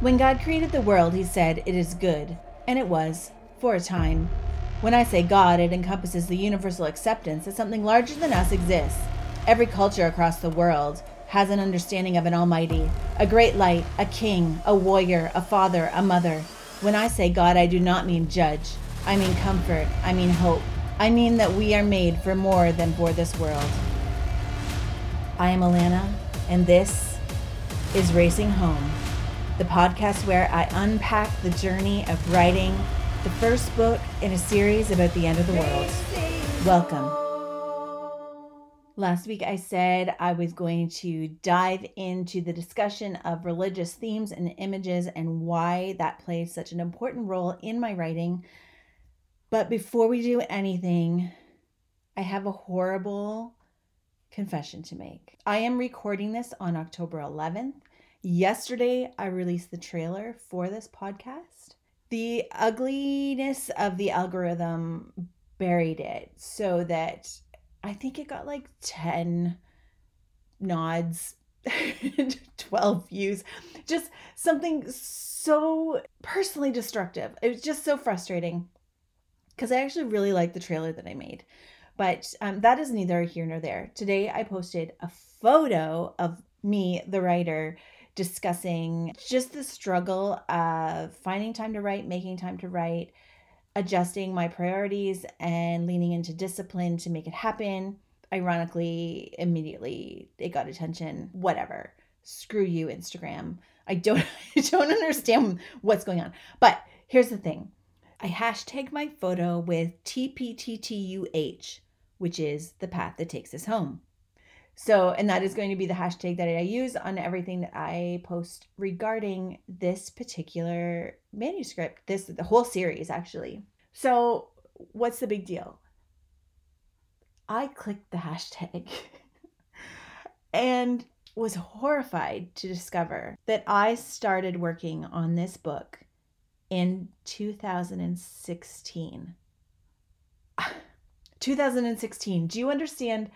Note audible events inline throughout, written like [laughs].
When God created the world, he said, It is good. And it was, for a time. When I say God, it encompasses the universal acceptance that something larger than us exists. Every culture across the world has an understanding of an almighty, a great light, a king, a warrior, a father, a mother. When I say God, I do not mean judge. I mean comfort. I mean hope. I mean that we are made for more than for this world. I am Alanna, and this is Racing Home, the podcast where I unpack the journey of writing the first book in a series about the end of the world. Welcome. Last week, I said I was going to dive into the discussion of religious themes and images and why that plays such an important role in my writing. But before we do anything, I have a horrible confession to make. I am recording this on October 11th. Yesterday, I released the trailer for this podcast. The ugliness of the algorithm buried it so that I think it got like 10 nods, [laughs] 12 views, just something so personally destructive. It was just so frustrating because I actually really like the trailer that I made. But um, that is neither here nor there. Today I posted a photo of me, the writer, discussing just the struggle of finding time to write, making time to write, adjusting my priorities, and leaning into discipline to make it happen. Ironically, immediately it got attention. Whatever. Screw you, Instagram. I don't [laughs] I don't understand what's going on. But here's the thing. I hashtag my photo with TPTTUH, which is the path that takes us home. So, and that is going to be the hashtag that I use on everything that I post regarding this particular manuscript, this the whole series actually. So, what's the big deal? I clicked the hashtag [laughs] and was horrified to discover that I started working on this book in 2016. [sighs] 2016. Do you understand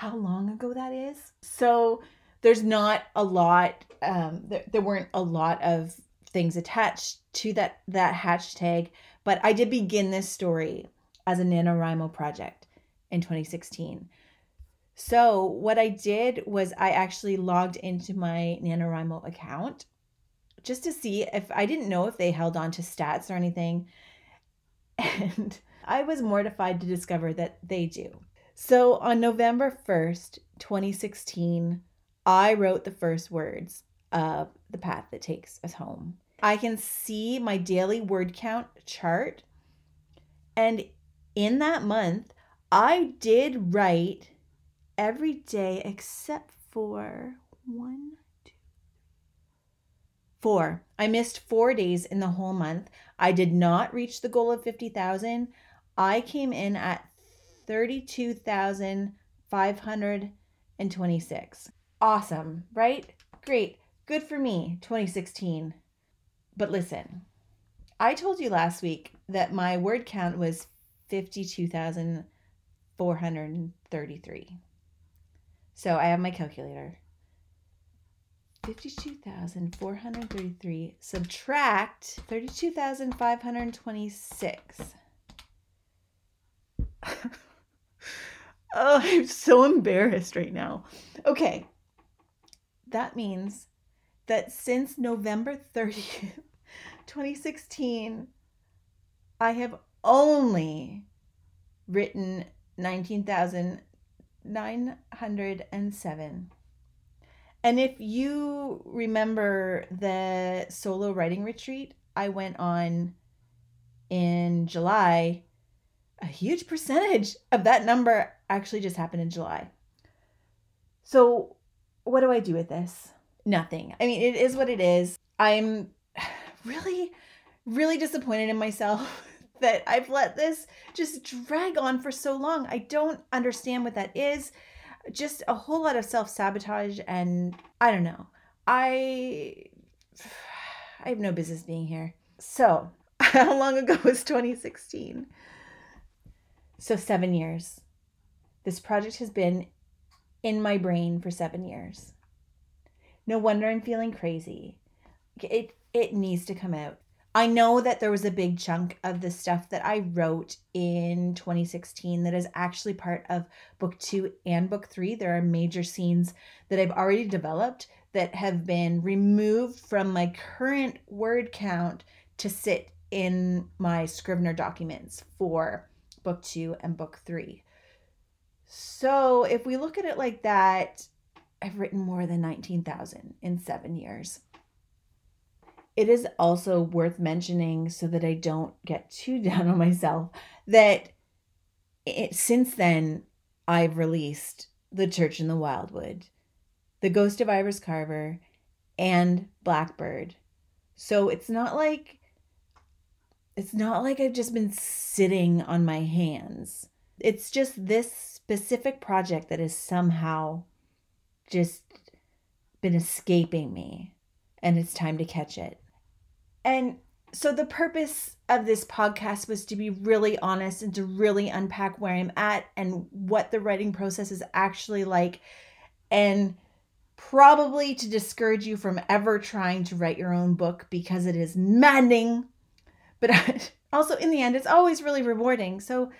how long ago that is? So there's not a lot, um, there, there weren't a lot of things attached to that that hashtag, but I did begin this story as a NaNoWriMo project in 2016. So what I did was I actually logged into my NaNoWriMo account just to see if I didn't know if they held on to stats or anything. [laughs] And I was mortified to discover that they do. So on November 1st, 2016, I wrote the first words of The Path That Takes Us Home. I can see my daily word count chart. And in that month, I did write every day except for one, two, four. I missed four days in the whole month. I did not reach the goal of 50,000. I came in at 32,526. Awesome, right? Great. Good for me, 2016. But listen, I told you last week that my word count was 52,433. So I have my calculator. 52,433 subtract 32,526. Oh, [laughs] I'm so embarrassed right now. Okay. That means that since November 30th, [laughs] 2016, I have only written 19,907. And if you remember the solo writing retreat I went on in July, a huge percentage of that number actually just happened in July. So, what do I do with this? Nothing. I mean, it is what it is. I'm [sighs] really, really disappointed in myself [laughs] that I've let this just drag on for so long. I don't understand what that is. Just a whole lot of self sabotage, and I don't know. I [sighs] I have no business being here. So, [laughs] how long ago was 2016? So, seven years. This project has been in my brain for seven years. No wonder I'm feeling crazy. it it needs to come out. I know that there was a big chunk of the stuff that I wrote in 2016 that is actually part of book 2 and book 3. There are major scenes that I've already developed that have been removed from my current word count to sit in my Scrivener documents for book 2 and book 3. So, if we look at it like that, I've written more than 19,000 in 7 years. It is also worth mentioning so that I don't get too [laughs] down on myself that it, since then I've released The Church in the Wildwood, The Ghost of Iris Carver, and Blackbird. So it's not like it's not like I've just been sitting on my hands. It's just this specific project that has somehow just been escaping me and it's time to catch it. And so the purpose of this podcast was to be really honest and to really unpack where I'm at and what the writing process is actually like and probably to discourage you from ever trying to write your own book because it is maddening but [laughs] also in the end it's always really rewarding so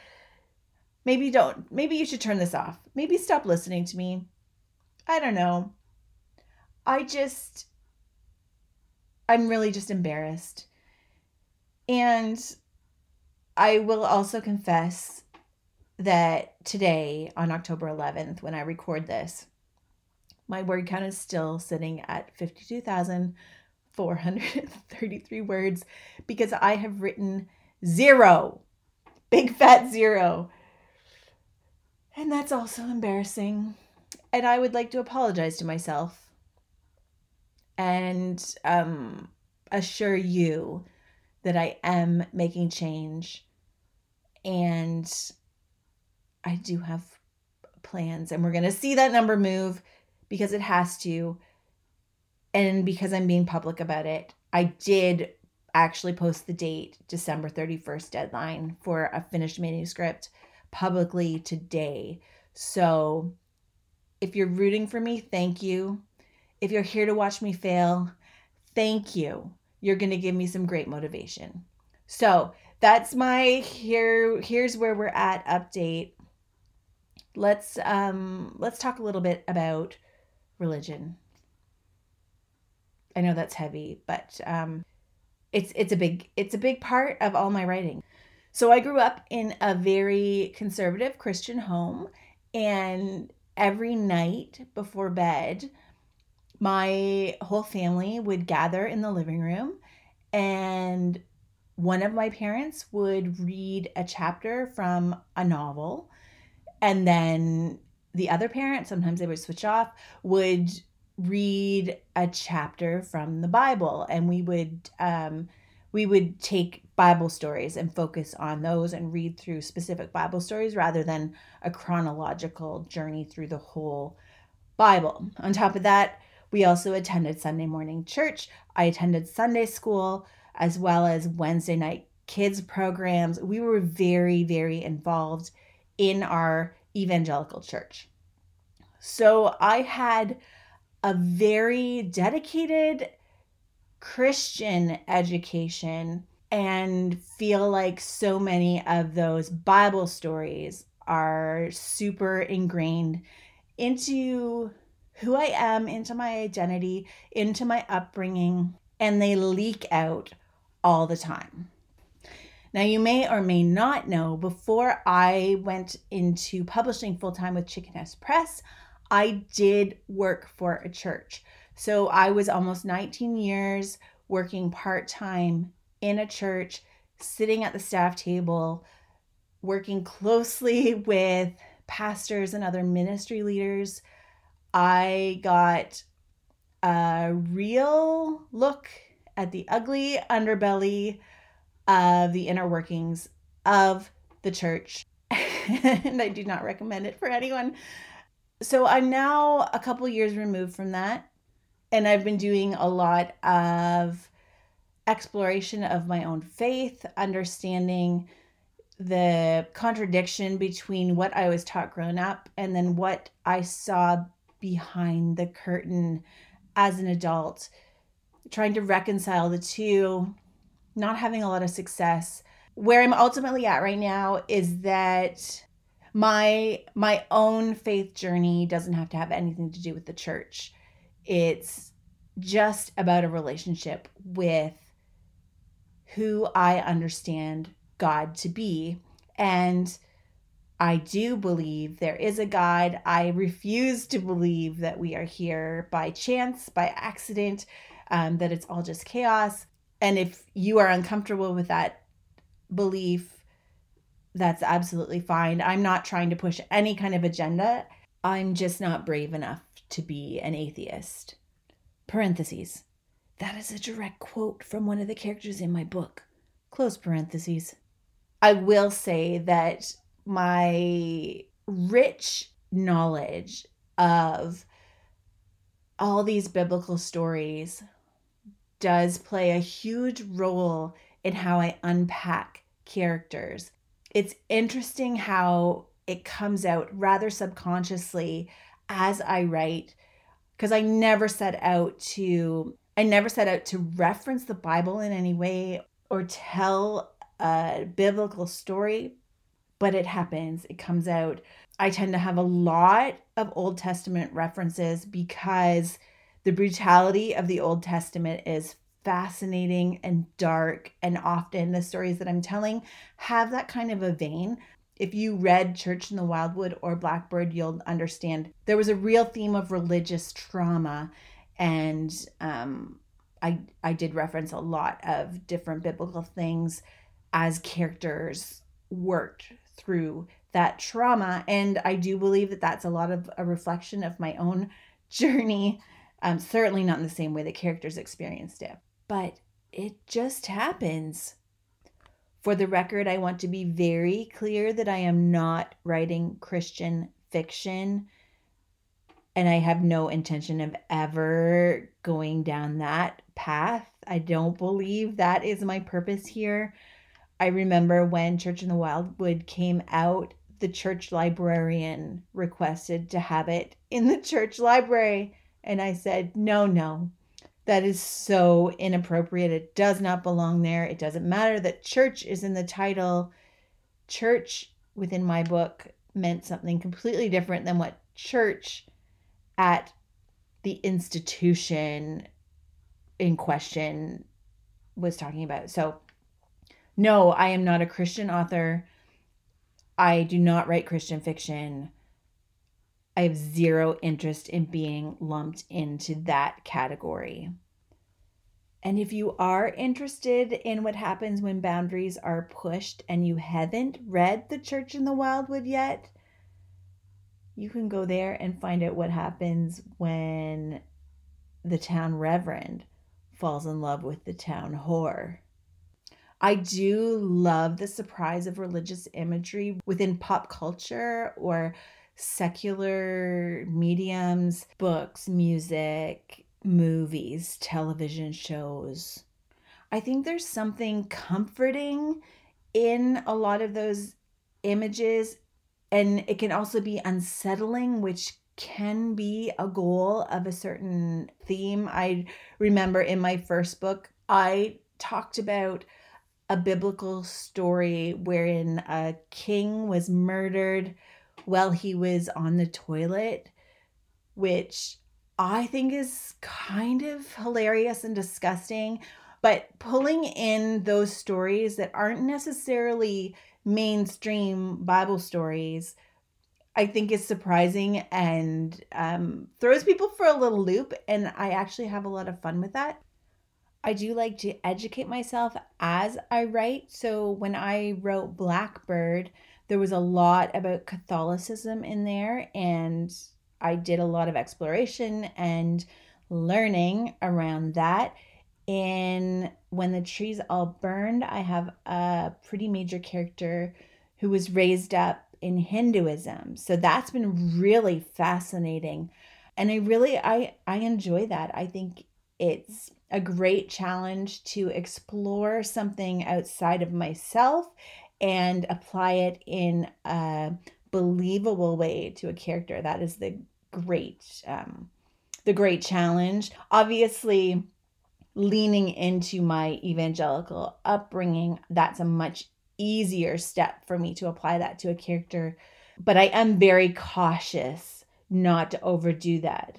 maybe don't maybe you should turn this off maybe stop listening to me i don't know i just I'm really just embarrassed. And I will also confess that today, on October 11th, when I record this, my word count is still sitting at 52,433 words because I have written zero, big fat zero. And that's also embarrassing. And I would like to apologize to myself and um, assure you that I am making change and I do have plans and we're going to see that number move because it has to and because I'm being public about it. I did actually post the date December 31st deadline for a finished manuscript publicly today. So if you're rooting for me, thank you. If you're here to watch me fail, thank you. You're going to give me some great motivation. So, that's my here here's where we're at update. Let's um let's talk a little bit about religion. I know that's heavy, but um it's it's a big it's a big part of all my writing. So I grew up in a very conservative Christian home and every night before bed my whole family would gather in the living room and one of my parents would read a chapter from a novel and then the other parent sometimes they would switch off would read a chapter from the bible and we would um, we would take bible stories and focus on those and read through specific bible stories rather than a chronological journey through the whole bible on top of that we also attended Sunday morning church. I attended Sunday school as well as Wednesday night kids programs. We were very, very involved in our evangelical church. So I had a very dedicated Christian education and feel like so many of those Bible stories are super ingrained into who I am, into my identity, into my upbringing, and they leak out all the time. Now, you may or may not know, before I went into publishing full time with Chicken House Press, I did work for a church. So I was almost 19 years working part time in a church, sitting at the staff table, working closely [laughs] with pastors and other ministry leaders I got a real look at the ugly underbelly of the inner workings of the church. [laughs] and I do not recommend it for anyone. So I'm now a couple years removed from that. And I've been doing a lot of exploration of my own faith, understanding the contradiction between what I was taught growing up and then what I saw behind the curtain as an adult trying to reconcile the two, not having a lot of success. Where I'm ultimately at right now is that my my own faith journey doesn't have to have anything to do with the church. It's just about a relationship with who I understand God to be. And I do believe there is a God. I refuse to believe that we are here by chance, by accident, um, that it's all just chaos. And if you are uncomfortable with that belief, that's absolutely fine. I'm not trying to push any kind of agenda. I'm just not brave enough to be an atheist. Parentheses. That is a direct quote from one of the characters in my book. Close parentheses. I will say that my rich knowledge of all these biblical stories does play a huge role in how I unpack characters. It's interesting how it comes out rather subconsciously as I write because I never set out to I never set out to reference the Bible in any way or tell a biblical story, but it happens. It comes out. I tend to have a lot of Old Testament references because the brutality of the Old Testament is fascinating and dark. And often the stories that I'm telling have that kind of a vein. If you read Church in the Wildwood or Blackbird, you'll understand there was a real theme of religious trauma. And um, I, I did reference a lot of different biblical things as characters worked through that trauma. And I do believe that that's a lot of a reflection of my own [laughs] journey. Um, certainly not in the same way the characters experienced it but it just happens. For the record, I want to be very clear that I am not writing Christian fiction and I have no intention of ever going down that path. I don't believe that is my purpose here. I remember when Church in the Wildwood came out, the church librarian requested to have it in the church library. And I said, no, no, that is so inappropriate. It does not belong there. It doesn't matter that church is in the title. Church within my book meant something completely different than what church at the institution in question was talking about. So, no, I am not a Christian author. I do not write Christian fiction. I have zero interest in being lumped into that category. And if you are interested in what happens when boundaries are pushed and you haven't read The Church in the Wildwood yet, you can go there and find out what happens when the town reverend falls in love with the town whore. I do love the surprise of religious imagery within pop culture or secular mediums, books, music, movies, television shows. I think there's something comforting in a lot of those images, and it can also be unsettling, which can be a goal of a certain theme. I remember in my first book, I talked about a biblical story wherein a king was murdered while he was on the toilet, which I think is kind of hilarious and disgusting. But pulling in those stories that aren't necessarily mainstream Bible stories, I think is surprising and um, throws people for a little loop. And I actually have a lot of fun with that. I do like to educate myself as I write. So when I wrote Blackbird, there was a lot about Catholicism in there, and I did a lot of exploration and learning around that. In when the trees all burned, I have a pretty major character who was raised up in Hinduism. So that's been really fascinating. And I really I I enjoy that. I think it's a great challenge to explore something outside of myself and apply it in a believable way to a character. That is the great um, the great challenge. Obviously, leaning into my evangelical upbringing, that's a much easier step for me to apply that to a character. But I am very cautious not to overdo that.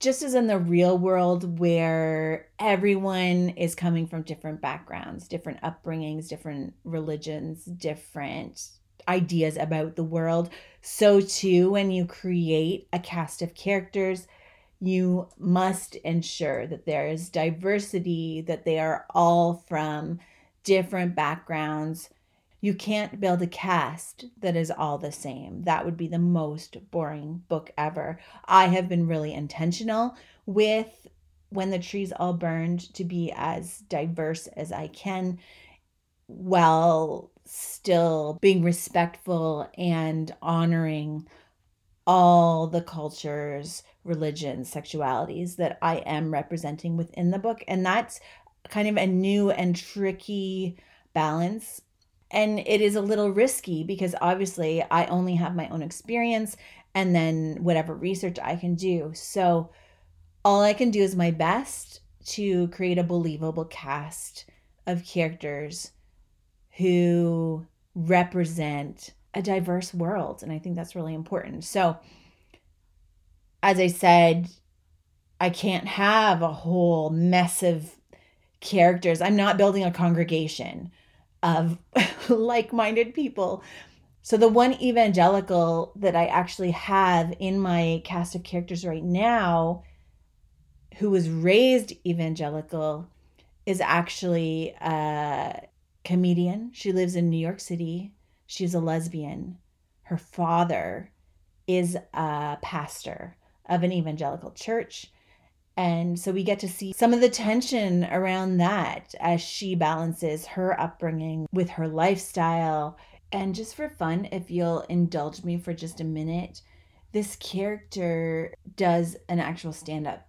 Just as in the real world, where everyone is coming from different backgrounds, different upbringings, different religions, different ideas about the world, so too when you create a cast of characters you must ensure that there is diversity, that they are all from different backgrounds. You can't build a cast that is all the same. That would be the most boring book ever. I have been really intentional with When the Trees All Burned to be as diverse as I can while still being respectful and honoring all the cultures, religions, sexualities that I am representing within the book. And that's kind of a new and tricky balance. And it is a little risky because obviously I only have my own experience and then whatever research I can do. So all I can do is my best to create a believable cast of characters who represent a diverse world. And I think that's really important. So, as I said, I can't have a whole mess of characters. I'm not building a congregation of [laughs] like minded people. So, the one evangelical that I actually have in my cast of characters right now, who was raised evangelical, is actually a comedian. She lives in New York City. She's a lesbian. Her father is a pastor of an evangelical church. And so we get to see some of the tension around that as she balances her upbringing with her lifestyle. And just for fun, if you'll indulge me for just a minute, this character does an actual stand up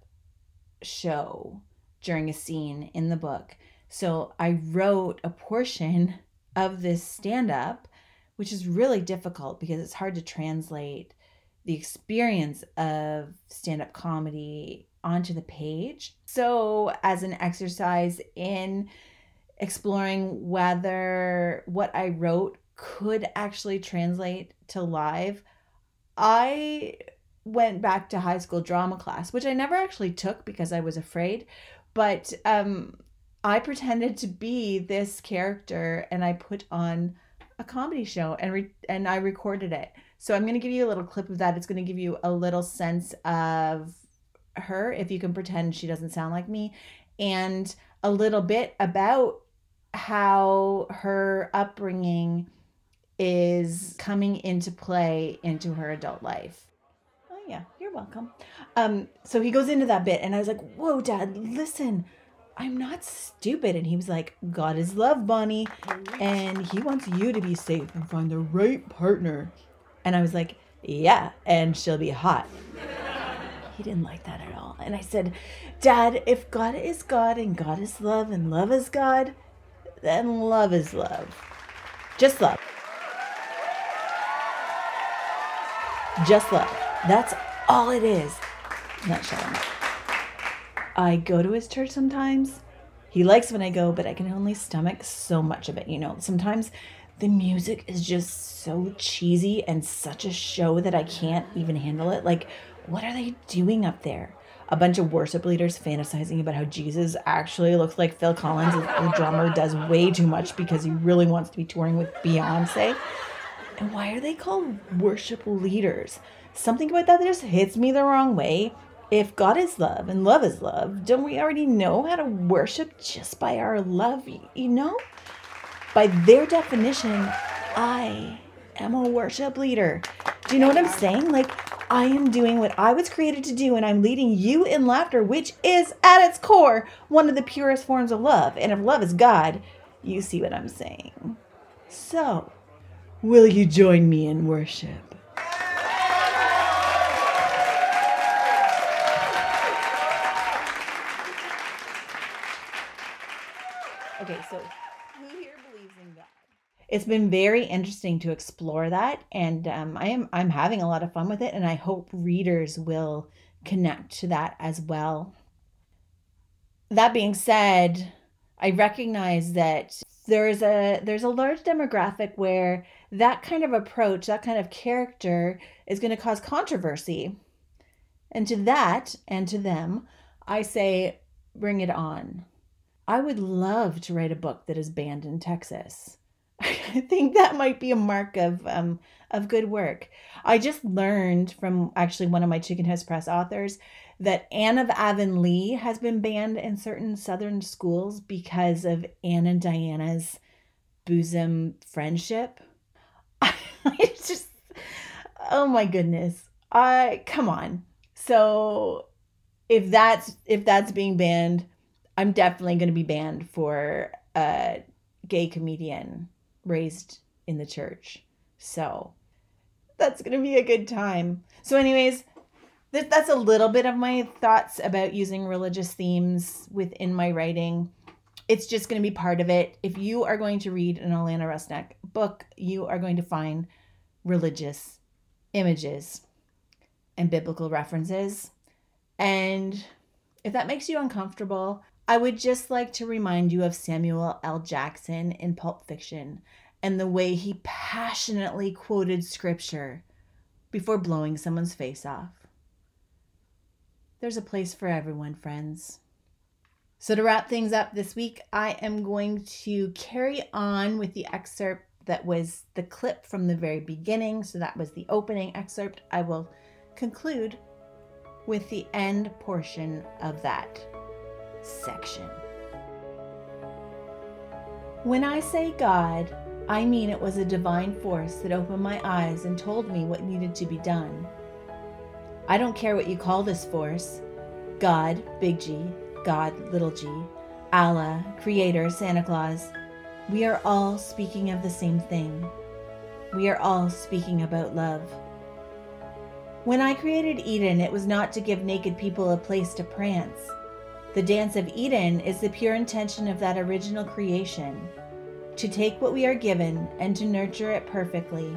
show during a scene in the book. So I wrote a portion of this stand up which is really difficult because it's hard to translate the experience of stand up comedy onto the page. So, as an exercise in exploring whether what I wrote could actually translate to live, I went back to high school drama class, which I never actually took because I was afraid. But um, I pretended to be this character and I put on a comedy show and re- and I recorded it. So I'm going to give you a little clip of that. It's going to give you a little sense of her if you can pretend she doesn't sound like me and a little bit about how her upbringing is coming into play into her adult life. Oh yeah, you're welcome. Um so he goes into that bit and I was like, "Whoa, dad, listen. I'm not stupid. And he was like, God is love, Bonnie. And he wants you to be safe and find the right partner. And I was like, yeah, and she'll be hot. He didn't like that at all. And I said, Dad, if God is God and God is love and love is God, then love is love. Just love. Just love. That's all it is. Showing. I go to his church sometimes. He likes when I go, but I can only stomach so much of it, you know. Sometimes the music is just so cheesy and such a show that I can't even handle it. Like, what are they doing up there? A bunch of worship leaders fantasizing about how Jesus actually looks like Phil Collins. The drummer does way too much because he really wants to be touring with Beyonce. And why are they called worship leaders? Something about that just hits me the wrong way if God is love and love is love, don't we already know how to worship just by our love? You know? By their definition, I am a worship leader. Do you know what I'm saying? Like, I am doing what I was created to do, and I'm leading you in laughter, which is at its core one of the purest forms of love. And if love is God, you see what I'm saying. So, will you join me in worship? Okay, so who here believes in God? It's been very interesting to explore that, and um, I am I'm having a lot of fun with it, and I hope readers will connect to that as well. that being said, I recognize that there's a there's a large demographic where that kind of approach, that kind of character is going to cause controversy. And to that and to them, I say bring it on. I would love to write a book that is banned in Texas. [laughs] I think that might be a mark of um, of good work. I just learned from actually one of my Chicken House Press authors that Anne of Avonlea has been banned in certain southern schools because of Anne and Diana's bosom friendship. [laughs] I just, oh my goodness. I come on. So if that's if that's being banned, I'm definitely going to be banned for a gay comedian raised in the church. So that's going to be a good time. So, anyways, that's a little bit of my thoughts about using religious themes within my writing. It's just going to be part of it. If you are going to read an Alanna Rusnak book, you are going to find religious images and biblical references. And if that makes you uncomfortable, I would just like to remind you of Samuel L. Jackson in Pulp Fiction and the way he passionately quoted scripture before blowing someone's face off. There's a place for everyone, friends. So, to wrap things up this week, I am going to carry on with the excerpt that was the clip from the very beginning. So, that was the opening excerpt. I will conclude with the end portion of that section. When I say God, I mean it was a divine force that opened my eyes and told me what needed to be done. I don't care what you call this force God, big G, God, little g, Allah, Creator, Santa Claus. We are all speaking of the same thing. We are all speaking about love. When I created Eden, it was not to give naked people a place to prance. The dance of Eden is the pure intention of that original creation to take what we are given and to nurture it perfectly.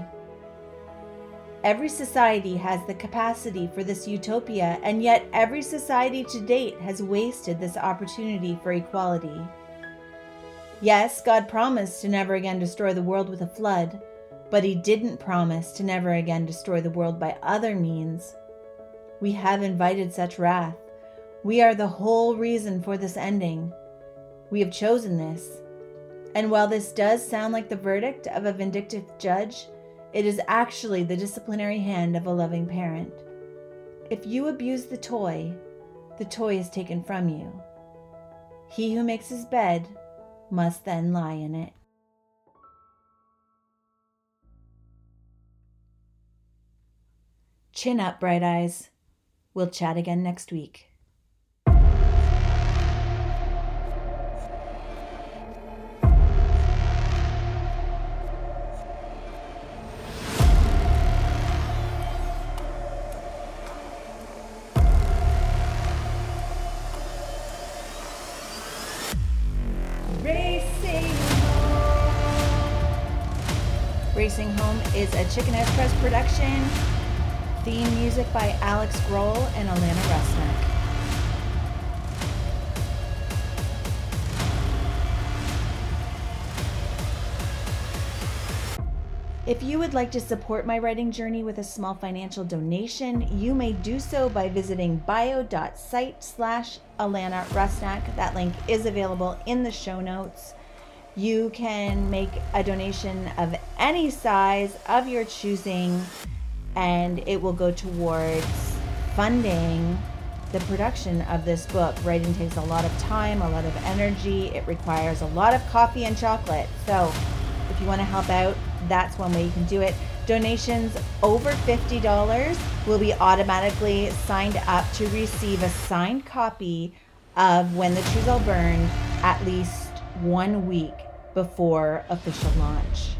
Every society has the capacity for this utopia, and yet every society to date has wasted this opportunity for equality. Yes, God promised to never again destroy the world with a flood, but He didn't promise to never again destroy the world by other means. We have invited such wrath. We are the whole reason for this ending. We have chosen this. And while this does sound like the verdict of a vindictive judge, it is actually the disciplinary hand of a loving parent. If you abuse the toy, the toy is taken from you. He who makes his bed must then lie in it. Chin up, bright eyes. We'll chat again next week. A Chicken House Press production. Theme music by Alex Grohl and Alanna Rusnak. If you would like to support my writing journey with a small financial donation, you may do so by visiting bio.site slash Alanna Rusnak. That link is available in the show notes. You can make a donation of any size of your choosing, and it will go towards funding the production of this book. Writing takes a lot of time, a lot of energy, it requires a lot of coffee and chocolate. So, if you want to help out, that's one way you can do it. Donations over $50 will be automatically signed up to receive a signed copy of When the Trees All Burned at least one week before official launch.